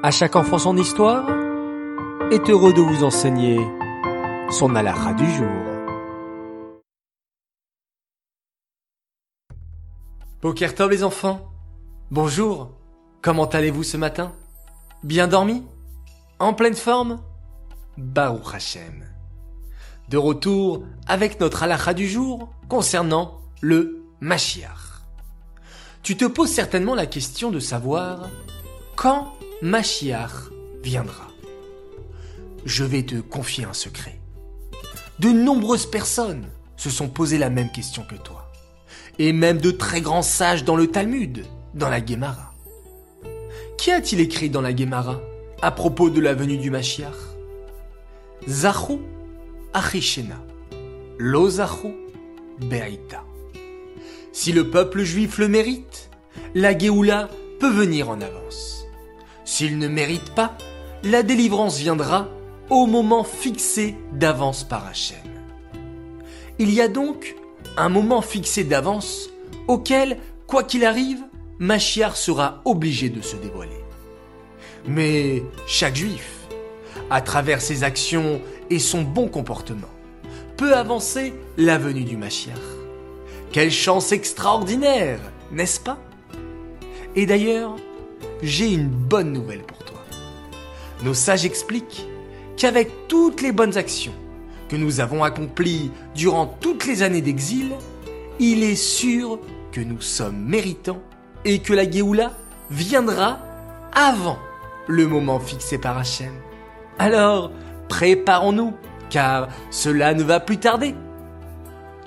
À chaque enfant son histoire est heureux de vous enseigner son alara du jour. Poker Tov les enfants Bonjour Comment allez-vous ce matin? Bien dormi? En pleine forme? Baruch Hashem. De retour avec notre halakha du jour concernant le Mashiach. Tu te poses certainement la question de savoir quand Mashiach viendra. Je vais te confier un secret. De nombreuses personnes se sont posé la même question que toi. Et même de très grands sages dans le Talmud, dans la Gemara. Qu'y a-t-il écrit dans la Gemara à propos de la venue du Mashiach? Zachu Achishena. Lo Be'aita. Si le peuple juif le mérite, la Géoula peut venir en avance. S'il ne mérite pas, la délivrance viendra au moment fixé d'avance par Hachem. Il y a donc un moment fixé d'avance auquel, quoi qu'il arrive, Machiar sera obligé de se dévoiler. Mais chaque juif, à travers ses actions et son bon comportement, peut avancer la venue du Machiar. Quelle chance extraordinaire, n'est-ce pas? Et d'ailleurs, j'ai une bonne nouvelle pour toi. Nos sages expliquent qu'avec toutes les bonnes actions que nous avons accomplies durant toutes les années d'exil, il est sûr que nous sommes méritants et que la Géoula viendra avant le moment fixé par Hachem. Alors, préparons-nous, car cela ne va plus tarder.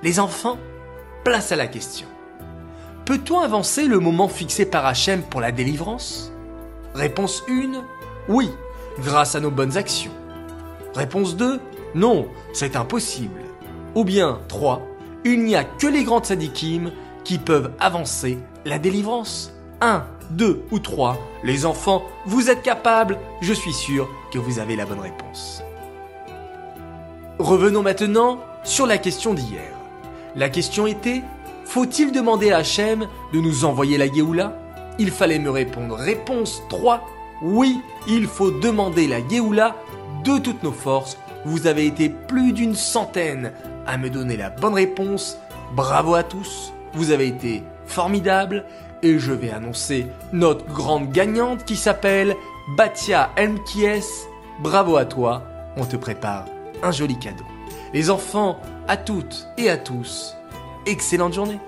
Les enfants, place à la question. Peut-on avancer le moment fixé par Hachem pour la délivrance? Réponse 1, oui, grâce à nos bonnes actions. Réponse 2, non, c'est impossible. Ou bien 3, il n'y a que les grandes sadikim qui peuvent avancer la délivrance. 1, 2 ou 3, les enfants, vous êtes capables, je suis sûr que vous avez la bonne réponse. Revenons maintenant sur la question d'hier. La question était faut-il demander à Hachem de nous envoyer la Géoula? Il fallait me répondre. Réponse 3. Oui, il faut demander la Géoula de toutes nos forces. Vous avez été plus d'une centaine à me donner la bonne réponse. Bravo à tous. Vous avez été formidables. Et je vais annoncer notre grande gagnante qui s'appelle Batia MKS. Bravo à toi. On te prépare un joli cadeau. Les enfants, à toutes et à tous, excellente journée